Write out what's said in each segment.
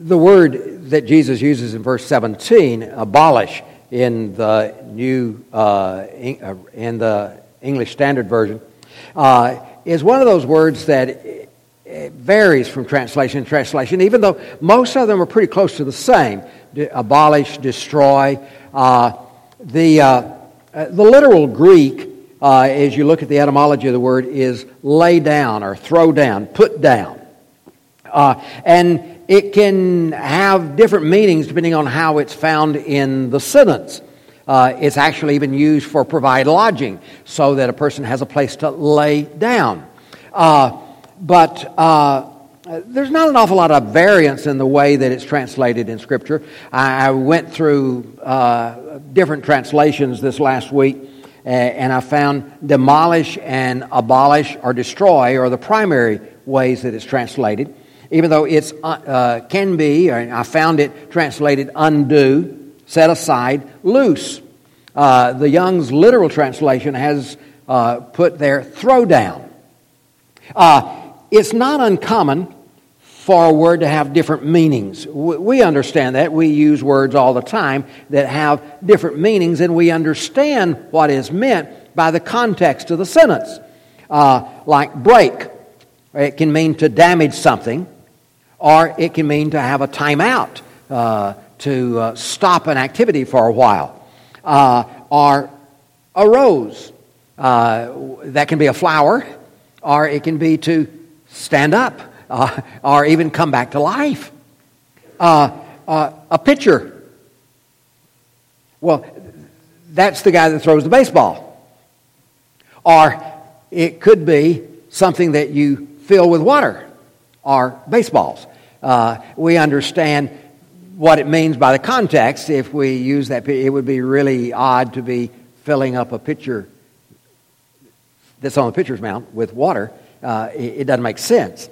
the word that Jesus uses in verse 17, abolish, in the new uh, in the English Standard Version, uh, is one of those words that varies from translation to translation, even though most of them are pretty close to the same. De- abolish, destroy. Uh, the, uh, uh, the literal Greek, uh, as you look at the etymology of the word, is lay down or throw down, put down. Uh, and it can have different meanings depending on how it's found in the sentence. Uh, it's actually even used for provide lodging so that a person has a place to lay down. Uh, but uh, there's not an awful lot of variance in the way that it's translated in Scripture. I, I went through uh, different translations this last week, and I found demolish and abolish or destroy are the primary ways that it's translated. Even though it uh, uh, can be, I found it translated undo, set aside, loose. Uh, the Young's literal translation has uh, put there throw down. Uh, it's not uncommon for a word to have different meanings. We understand that. We use words all the time that have different meanings, and we understand what is meant by the context of the sentence. Uh, like break, it can mean to damage something, or it can mean to have a timeout, uh, to uh, stop an activity for a while, uh, or arose. Uh, that can be a flower, or it can be to stand up uh, or even come back to life. Uh, a pitcher. Well, that's the guy that throws the baseball. Or it could be something that you fill with water or baseballs. Uh, we understand what it means by the context. If we use that, it would be really odd to be filling up a pitcher that's on the pitcher's mount with water uh, it, it doesn't make sense.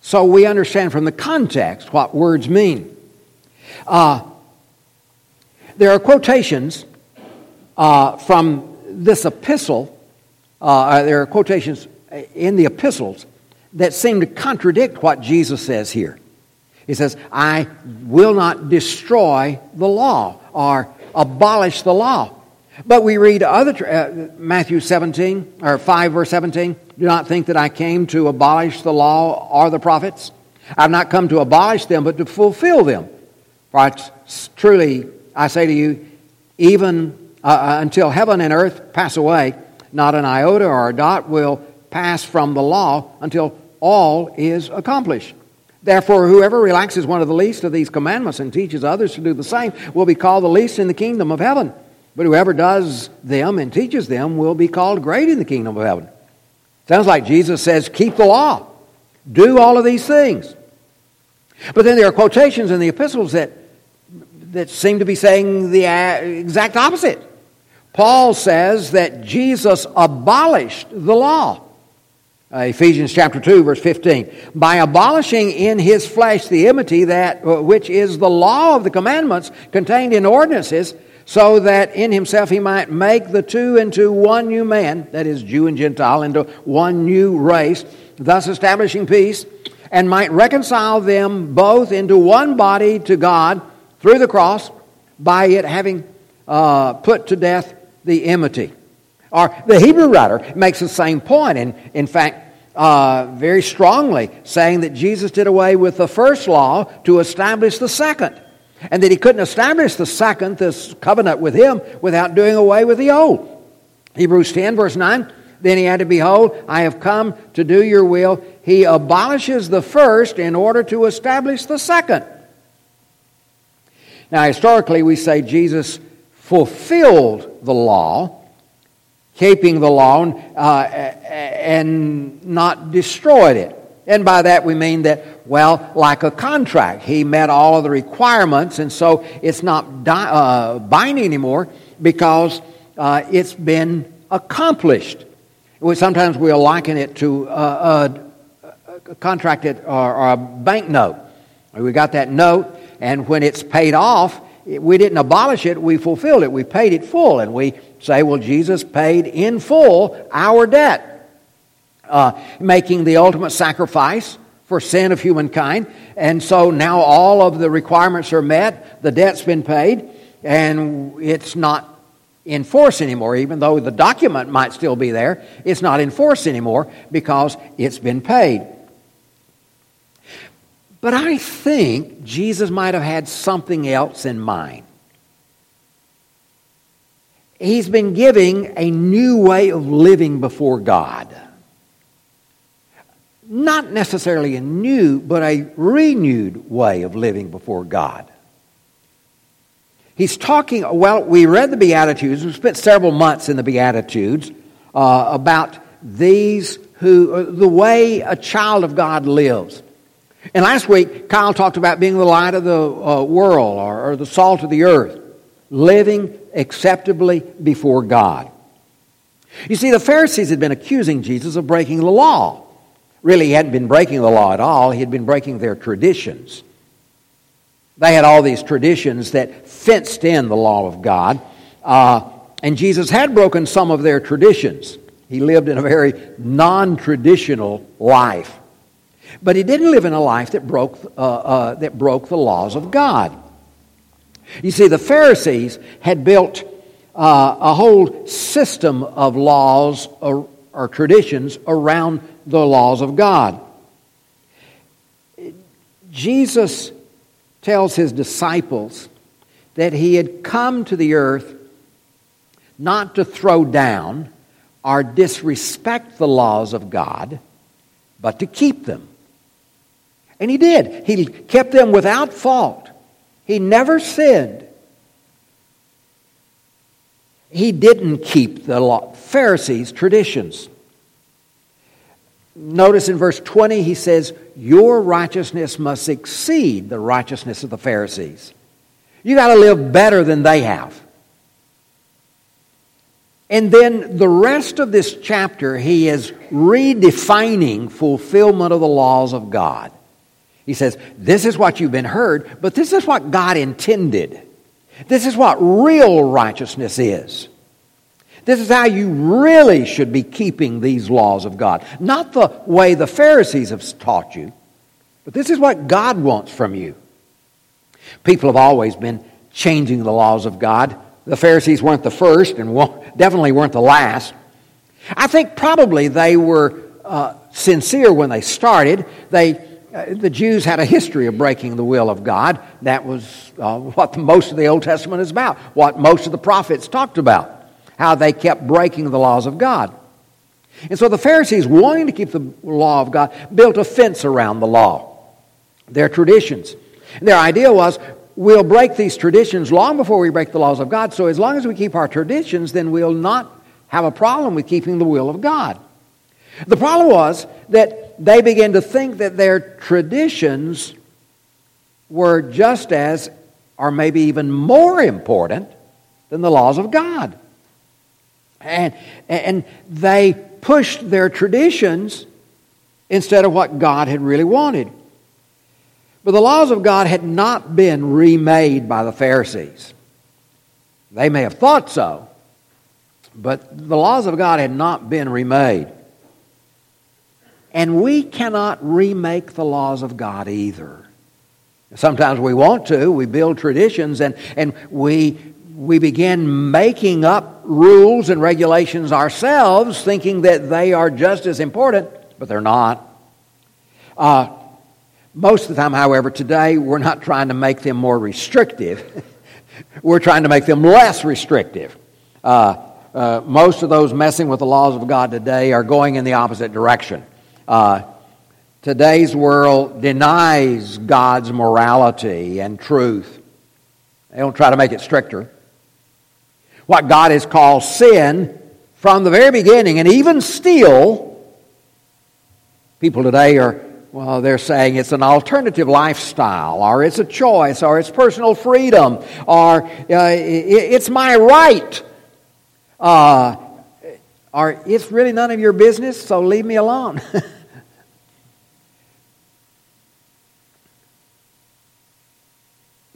So we understand from the context what words mean. Uh, there are quotations uh, from this epistle, uh, there are quotations in the epistles that seem to contradict what Jesus says here. He says, I will not destroy the law or abolish the law. But we read other uh, Matthew 17 or 5 verse 17, do not think that I came to abolish the law or the prophets. I've not come to abolish them but to fulfill them. For truly I say to you, even uh, uh, until heaven and earth pass away, not an iota or a dot will pass from the law until all is accomplished. Therefore, whoever relaxes one of the least of these commandments and teaches others to do the same will be called the least in the kingdom of heaven. But whoever does them and teaches them will be called great in the kingdom of heaven. Sounds like Jesus says, keep the law, do all of these things. But then there are quotations in the epistles that, that seem to be saying the uh, exact opposite. Paul says that Jesus abolished the law. Uh, Ephesians chapter 2 verse 15 by abolishing in his flesh the enmity that uh, which is the law of the commandments contained in ordinances so that in himself he might make the two into one new man, that is, Jew and Gentile, into one new race, thus establishing peace, and might reconcile them both into one body to God through the cross, by it having uh, put to death the enmity. Or the Hebrew writer makes the same point, and in fact, uh, very strongly saying that Jesus did away with the first law to establish the second and that he couldn't establish the second, this covenant with him, without doing away with the old. Hebrews 10, verse 9. Then he had to behold, I have come to do your will. He abolishes the first in order to establish the second. Now, historically, we say Jesus fulfilled the law, keeping the law, uh, and not destroyed it. And by that we mean that, well, like a contract, he met all of the requirements, and so it's not di- uh, binding anymore because uh, it's been accomplished. We, sometimes we'll liken it to a, a contract or, or a bank note. We got that note, and when it's paid off, we didn't abolish it, we fulfilled it. We paid it full, and we say, well, Jesus paid in full our debt uh, making the ultimate sacrifice for sin of humankind. And so now all of the requirements are met, the debt's been paid, and it's not in force anymore, even though the document might still be there. It's not in force anymore because it's been paid. But I think Jesus might have had something else in mind. He's been giving a new way of living before God. Not necessarily a new, but a renewed way of living before God. He's talking, well, we read the Beatitudes, we spent several months in the Beatitudes uh, about these who, uh, the way a child of God lives. And last week, Kyle talked about being the light of the uh, world or, or the salt of the earth, living acceptably before God. You see, the Pharisees had been accusing Jesus of breaking the law. Really, he hadn't been breaking the law at all, he had been breaking their traditions. They had all these traditions that fenced in the law of God. Uh, and Jesus had broken some of their traditions. He lived in a very non traditional life. But he didn't live in a life that broke, uh, uh, that broke the laws of God. You see, the Pharisees had built uh, a whole system of laws or, or traditions around the laws of God. Jesus tells his disciples that he had come to the earth not to throw down or disrespect the laws of God, but to keep them. And he did. He kept them without fault. He never sinned. He didn't keep the law, Pharisees' traditions. Notice in verse 20, he says, Your righteousness must exceed the righteousness of the Pharisees. You got to live better than they have. And then the rest of this chapter, he is redefining fulfillment of the laws of God. He says, This is what you've been heard, but this is what God intended. This is what real righteousness is. This is how you really should be keeping these laws of God. Not the way the Pharisees have taught you, but this is what God wants from you. People have always been changing the laws of God. The Pharisees weren't the first and definitely weren't the last. I think probably they were uh, sincere when they started. They the Jews had a history of breaking the will of God. That was uh, what most of the Old Testament is about, what most of the prophets talked about, how they kept breaking the laws of God. And so the Pharisees, wanting to keep the law of God, built a fence around the law, their traditions. And their idea was we'll break these traditions long before we break the laws of God, so as long as we keep our traditions, then we'll not have a problem with keeping the will of God. The problem was that they began to think that their traditions were just as, or maybe even more important than the laws of God. And, and they pushed their traditions instead of what God had really wanted. But the laws of God had not been remade by the Pharisees. They may have thought so, but the laws of God had not been remade. And we cannot remake the laws of God either. Sometimes we want to. We build traditions and, and we, we begin making up rules and regulations ourselves, thinking that they are just as important, but they're not. Uh, most of the time, however, today we're not trying to make them more restrictive. we're trying to make them less restrictive. Uh, uh, most of those messing with the laws of God today are going in the opposite direction. Uh, today's world denies God's morality and truth. They don't try to make it stricter. What God has called sin from the very beginning, and even still, people today are, well, they're saying it's an alternative lifestyle, or it's a choice, or it's personal freedom, or uh, it's my right. Uh, or it's really none of your business, so leave me alone.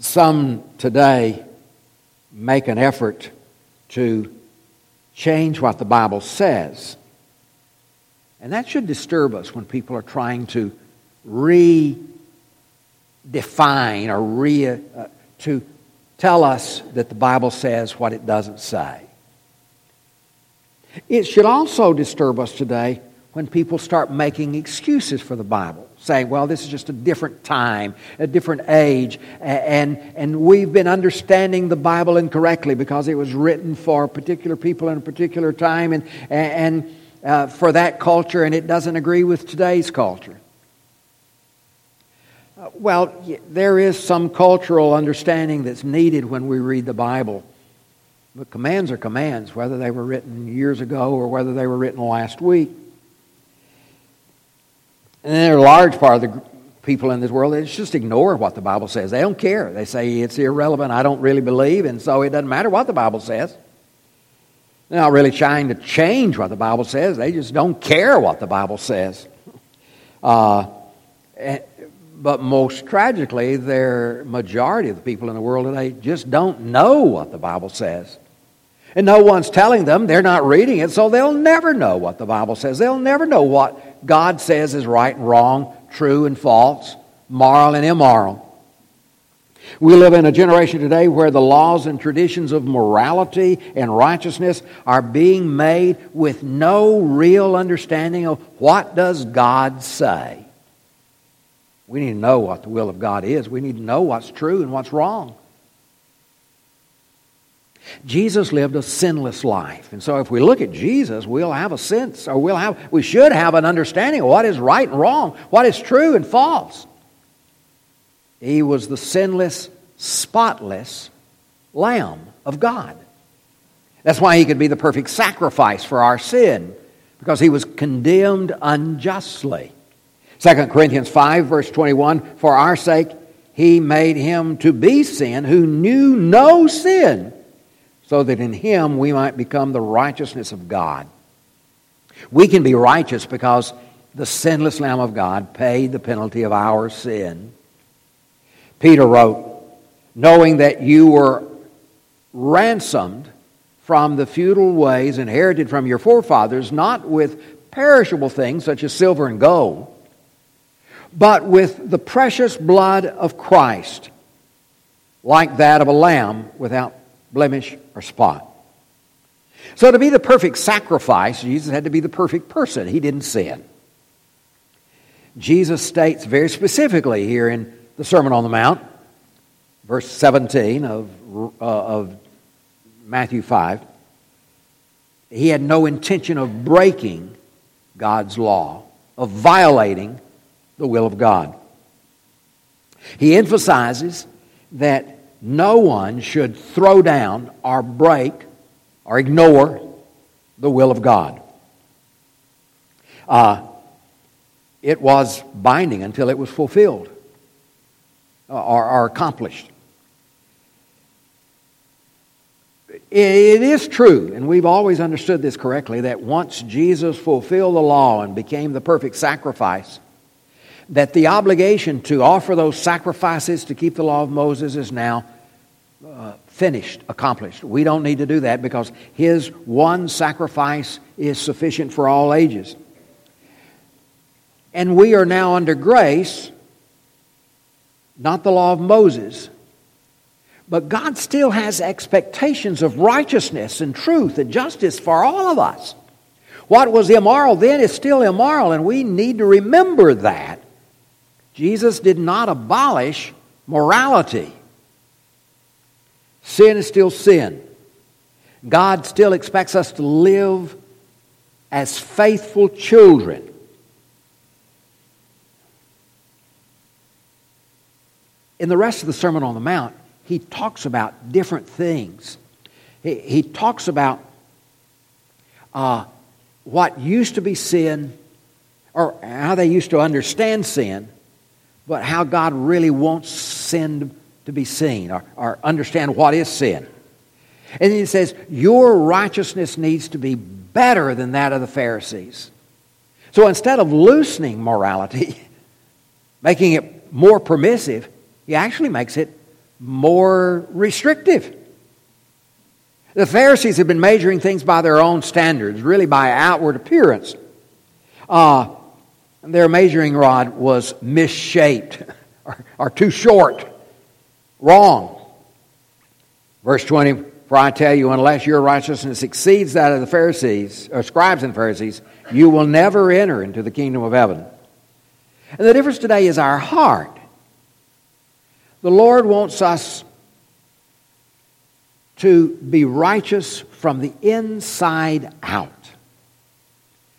Some today make an effort to change what the Bible says. And that should disturb us when people are trying to redefine or re, uh, to tell us that the Bible says what it doesn't say. It should also disturb us today when people start making excuses for the Bible, saying, well, this is just a different time, a different age, and, and we've been understanding the Bible incorrectly because it was written for particular people in a particular time and, and uh, for that culture, and it doesn't agree with today's culture. Uh, well, there is some cultural understanding that's needed when we read the Bible. But commands are commands, whether they were written years ago or whether they were written last week. And there are a large part of the people in this world that just ignore what the Bible says. They don't care. They say it's irrelevant. I don't really believe, and so it doesn't matter what the Bible says. They're not really trying to change what the Bible says. They just don't care what the Bible says. Uh, but most tragically, the majority of the people in the world today just don't know what the Bible says. And no one's telling them, they're not reading it, so they'll never know what the Bible says. They'll never know what God says is right and wrong, true and false, moral and immoral. We live in a generation today where the laws and traditions of morality and righteousness are being made with no real understanding of what does God say. We need to know what the will of God is. We need to know what's true and what's wrong. Jesus lived a sinless life. And so if we look at Jesus, we'll have a sense, or we'll have, we should have an understanding of what is right and wrong, what is true and false. He was the sinless, spotless Lamb of God. That's why he could be the perfect sacrifice for our sin, because he was condemned unjustly. 2 Corinthians 5, verse 21 For our sake, he made him to be sin who knew no sin so that in him we might become the righteousness of God. We can be righteous because the sinless Lamb of God paid the penalty of our sin. Peter wrote, knowing that you were ransomed from the futile ways inherited from your forefathers, not with perishable things such as silver and gold, but with the precious blood of Christ, like that of a lamb without blemish, or spot. So, to be the perfect sacrifice, Jesus had to be the perfect person. He didn't sin. Jesus states very specifically here in the Sermon on the Mount, verse 17 of, uh, of Matthew 5, he had no intention of breaking God's law, of violating the will of God. He emphasizes that no one should throw down or break or ignore the will of God. Uh, it was binding until it was fulfilled or, or accomplished. It is true, and we've always understood this correctly, that once Jesus fulfilled the law and became the perfect sacrifice, that the obligation to offer those sacrifices to keep the law of Moses is now uh, finished, accomplished. We don't need to do that because his one sacrifice is sufficient for all ages. And we are now under grace, not the law of Moses. But God still has expectations of righteousness and truth and justice for all of us. What was immoral then is still immoral, and we need to remember that. Jesus did not abolish morality. Sin is still sin. God still expects us to live as faithful children. In the rest of the Sermon on the Mount, he talks about different things. He, he talks about uh, what used to be sin, or how they used to understand sin, but how God really wants sin to be seen or, or understand what is sin. And he says, Your righteousness needs to be better than that of the Pharisees. So instead of loosening morality, making it more permissive, he actually makes it more restrictive. The Pharisees have been measuring things by their own standards, really by outward appearance. Uh, their measuring rod was misshaped or, too short, wrong. Verse 20 For I tell you, unless your righteousness exceeds that of the Pharisees, or scribes and Pharisees, you will never enter into the kingdom of heaven. And the difference today is our heart. The Lord wants us to be righteous from the inside out.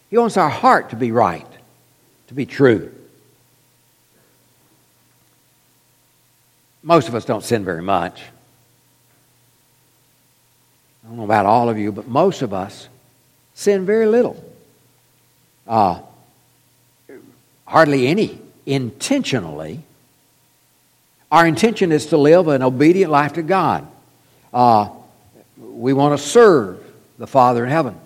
He wants our heart to be right, to be true. Most of us don't sin very much. I don't know about all of you, but most of us sin very little. Uh, hardly any intentionally. Our intention is to live an obedient life to God. Uh, we want to serve the Father in heaven.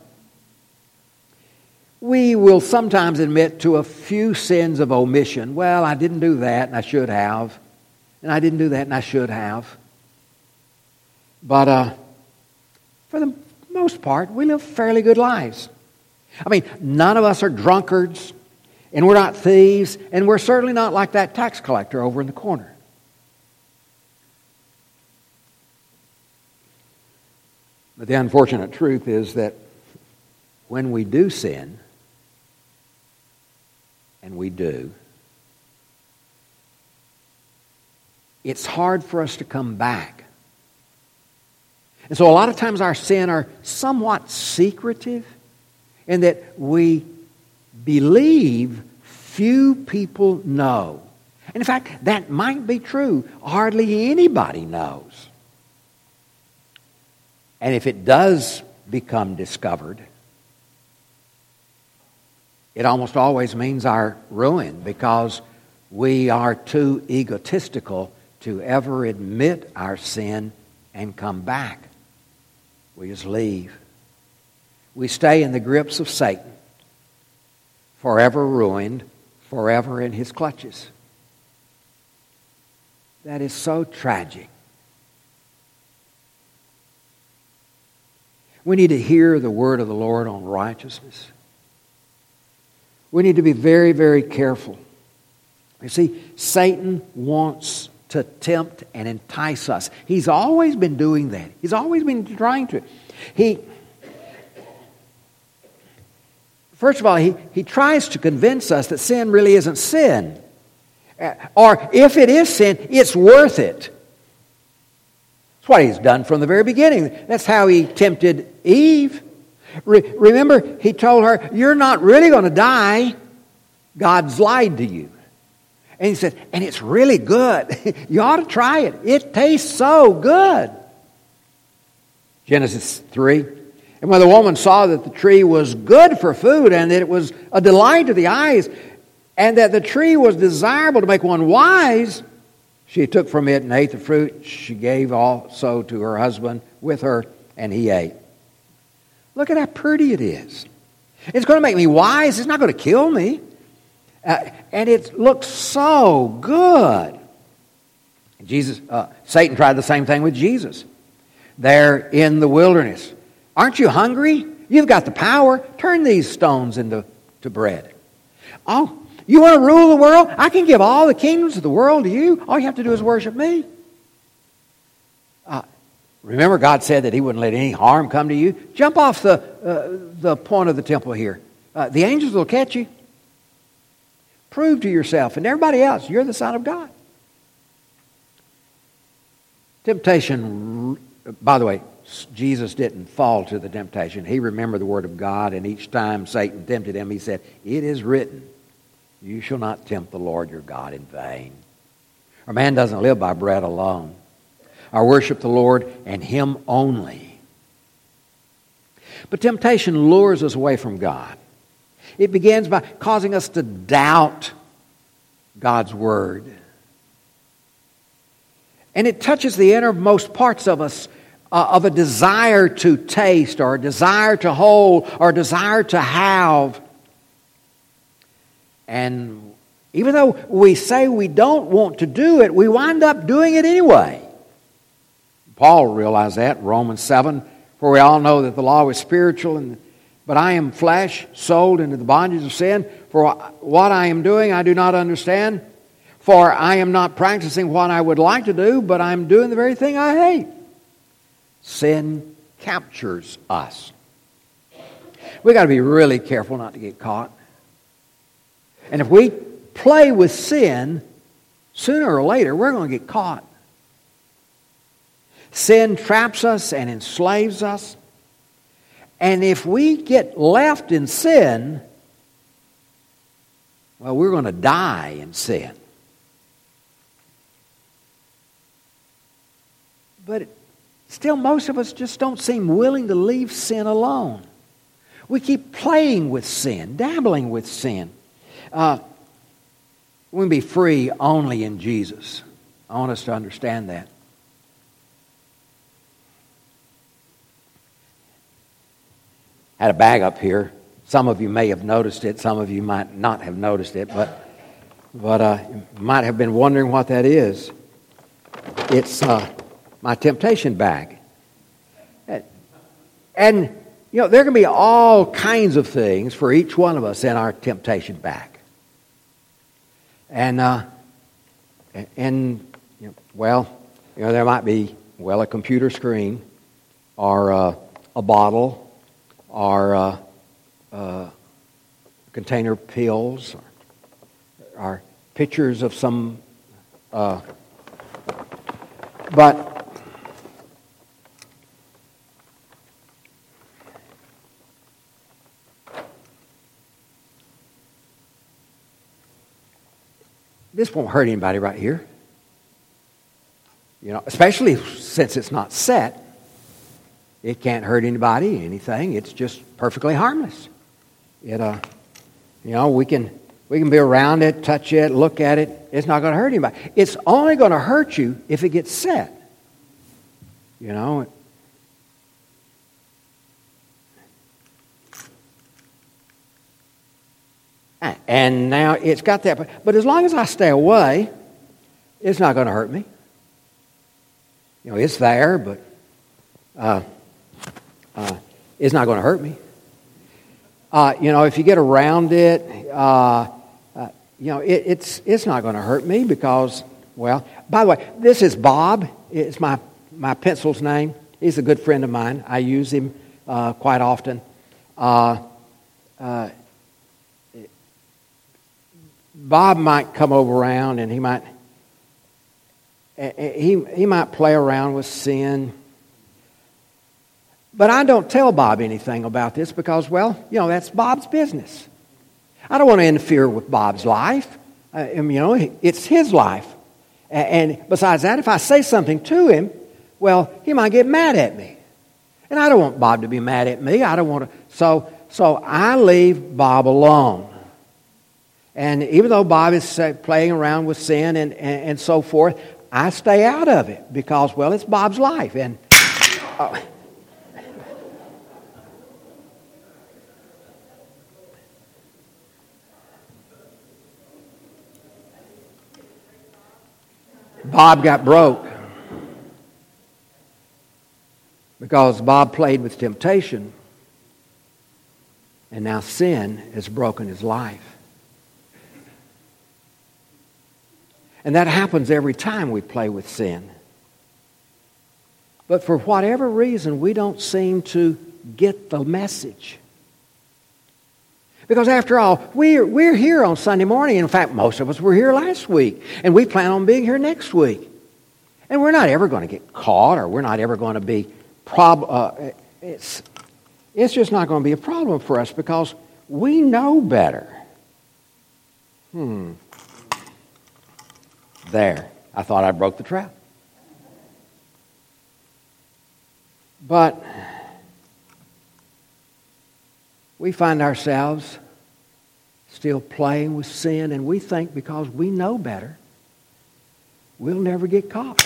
We will sometimes admit to a few sins of omission. Well, I didn't do that and I should have. And I didn't do that and I should have. But uh, for the most part, we live fairly good lives. I mean, none of us are drunkards, and we're not thieves, and we're certainly not like that tax collector over in the corner. But the unfortunate truth is that when we do sin, and we do, it's hard for us to come back. And so a lot of times our sin are somewhat secretive in that we believe few people know. And in fact, that might be true. Hardly anybody knows. And if it does become discovered, it almost always means our ruin because we are too egotistical to ever admit our sin and come back. We just leave. We stay in the grips of Satan, forever ruined, forever in his clutches. That is so tragic. We need to hear the word of the Lord on righteousness. We need to be very, very careful. You see, Satan wants to tempt and entice us. He's always been doing that. He's always been trying to. He, first of all, he, he tries to convince us that sin really isn't sin. Uh, or if it is sin, it's worth it. That's what he's done from the very beginning. That's how he tempted Eve. Re- remember, he told her, You're not really going to die. God's lied to you. And he said, And it's really good. you ought to try it. It tastes so good. Genesis 3. And when the woman saw that the tree was good for food and that it was a delight to the eyes and that the tree was desirable to make one wise, she took from it and ate the fruit. She gave also to her husband with her, and he ate. Look at how pretty it is. It's going to make me wise. It's not going to kill me. Uh, and it looks so good. Jesus, uh, Satan tried the same thing with Jesus. There in the wilderness. Aren't you hungry? You've got the power. Turn these stones into to bread. Oh, you want to rule the world? I can give all the kingdoms of the world to you. All you have to do is worship me. Remember, God said that He wouldn't let any harm come to you. Jump off the, uh, the point of the temple here. Uh, the angels will catch you. Prove to yourself and everybody else you're the Son of God. Temptation, by the way, Jesus didn't fall to the temptation. He remembered the Word of God, and each time Satan tempted him, he said, It is written, You shall not tempt the Lord your God in vain. A man doesn't live by bread alone. I worship the Lord and Him only. But temptation lures us away from God. It begins by causing us to doubt God's Word. And it touches the innermost parts of us uh, of a desire to taste or a desire to hold or a desire to have. And even though we say we don't want to do it, we wind up doing it anyway. Paul realized that Romans 7, for we all know that the law is spiritual and But I am flesh, sold into the bondage of sin. For what I am doing, I do not understand. For I am not practicing what I would like to do, but I'm doing the very thing I hate. Sin captures us. We've got to be really careful not to get caught. And if we play with sin, sooner or later, we're going to get caught. Sin traps us and enslaves us. And if we get left in sin, well, we're going to die in sin. But still, most of us just don't seem willing to leave sin alone. We keep playing with sin, dabbling with sin. Uh, we can be free only in Jesus. I want us to understand that. Had a bag up here. Some of you may have noticed it. Some of you might not have noticed it, but but uh, might have been wondering what that is. It's uh, my temptation bag, and you know there can be all kinds of things for each one of us in our temptation bag, and uh, and you know, well, you know there might be well a computer screen, or uh, a bottle our uh, uh, container pills, our pictures of some, uh, but this won't hurt anybody right here. You know, especially since it's not set. It can't hurt anybody, anything. It's just perfectly harmless. It, uh, you know, we can we can be around it, touch it, look at it. It's not going to hurt anybody. It's only going to hurt you if it gets set. You know. And now it's got that. But as long as I stay away, it's not going to hurt me. You know, it's there, but uh, uh, it's not going to hurt me. Uh, you know, if you get around it, uh, uh you know, it, it's, it's not going to hurt me because, well, by the way, this is Bob. It's my, my pencil's name. He's a good friend of mine. I use him uh, quite often. Uh, Bob might come over around and he might he, he might play around with sin but I don't tell Bob anything about this because, well, you know, that's Bob's business. I don't want to interfere with Bob's life. Uh, you know, it's his life. And besides that, if I say something to him, well, he might get mad at me. And I don't want Bob to be mad at me. I don't want to. So, so I leave Bob alone. And even though Bob is playing around with sin and, and, and so forth, I stay out of it because, well, it's Bob's life. And. Uh, Bob got broke because Bob played with temptation, and now sin has broken his life. And that happens every time we play with sin. But for whatever reason, we don't seem to get the message. Because after all, we're, we're here on Sunday morning. In fact, most of us were here last week. And we plan on being here next week. And we're not ever going to get caught or we're not ever going to be prob- uh, it's, it's just not going to be a problem for us because we know better. Hmm. There. I thought I broke the trap. But we find ourselves still playing with sin, and we think because we know better, we'll never get caught.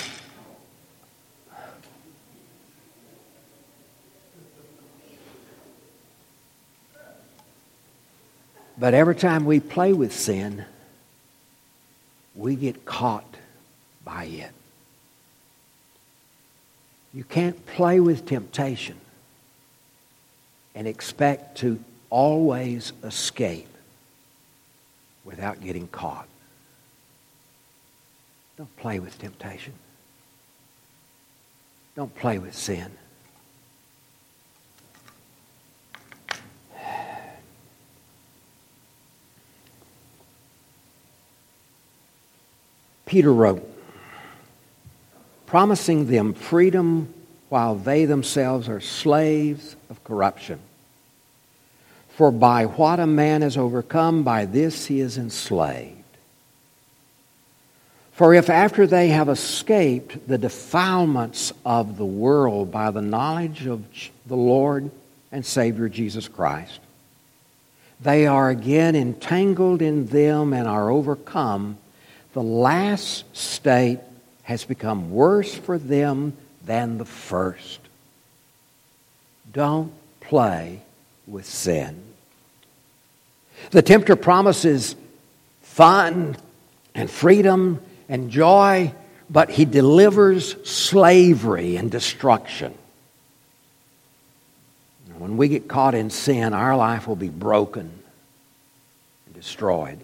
But every time we play with sin, we get caught by it. You can't play with temptation and expect to always escape without getting caught. Don't play with temptation. Don't play with sin. Peter wrote, promising them freedom while they themselves are slaves of corruption. For by what a man is overcome, by this he is enslaved. For if after they have escaped the defilements of the world by the knowledge of the Lord and Savior Jesus Christ, they are again entangled in them and are overcome, the last state has become worse for them than the first. Don't play with sin. The tempter promises fun and freedom and joy, but he delivers slavery and destruction. When we get caught in sin, our life will be broken and destroyed.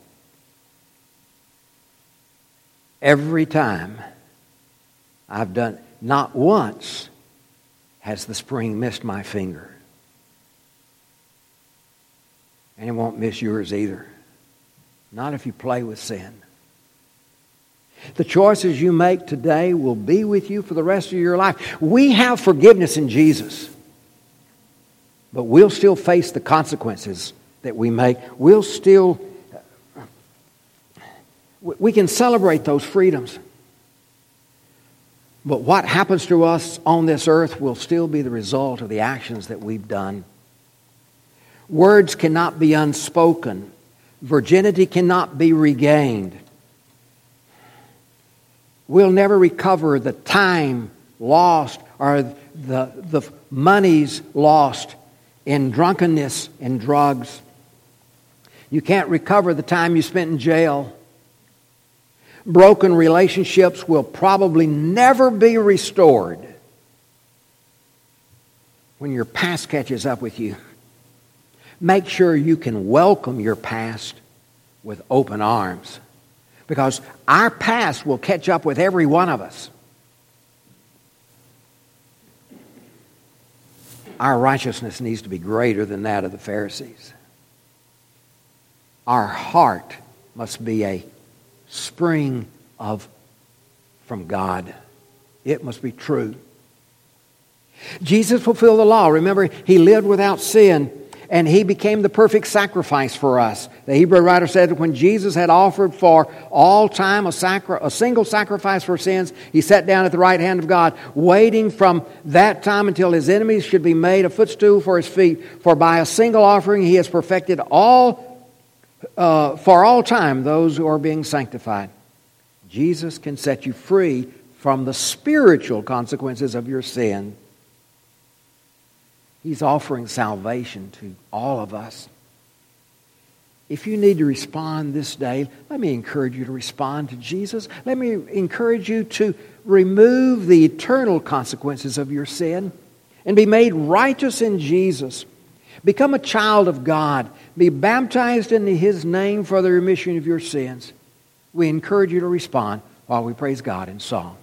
Every time I've done, not once has the spring missed my finger. And it won't miss yours either. Not if you play with sin. The choices you make today will be with you for the rest of your life. We have forgiveness in Jesus, but we'll still face the consequences that we make. We'll still, we can celebrate those freedoms. But what happens to us on this earth will still be the result of the actions that we've done. Words cannot be unspoken. Virginity cannot be regained. We'll never recover the time lost or the, the monies lost in drunkenness and drugs. You can't recover the time you spent in jail. Broken relationships will probably never be restored when your past catches up with you. Make sure you can welcome your past with open arms because our past will catch up with every one of us. Our righteousness needs to be greater than that of the Pharisees. Our heart must be a spring of from God. It must be true. Jesus fulfilled the law. Remember, he lived without sin and he became the perfect sacrifice for us. The Hebrew writer said that when Jesus had offered for all time a, sacri- a single sacrifice for sins, he sat down at the right hand of God, waiting from that time until his enemies should be made a footstool for his feet. For by a single offering he has perfected all uh, for all time those who are being sanctified. Jesus can set you free from the spiritual consequences of your sin. He's offering salvation to all of us. If you need to respond this day, let me encourage you to respond to Jesus. Let me encourage you to remove the eternal consequences of your sin and be made righteous in Jesus. Become a child of God. Be baptized into His name for the remission of your sins. We encourage you to respond while we praise God in song.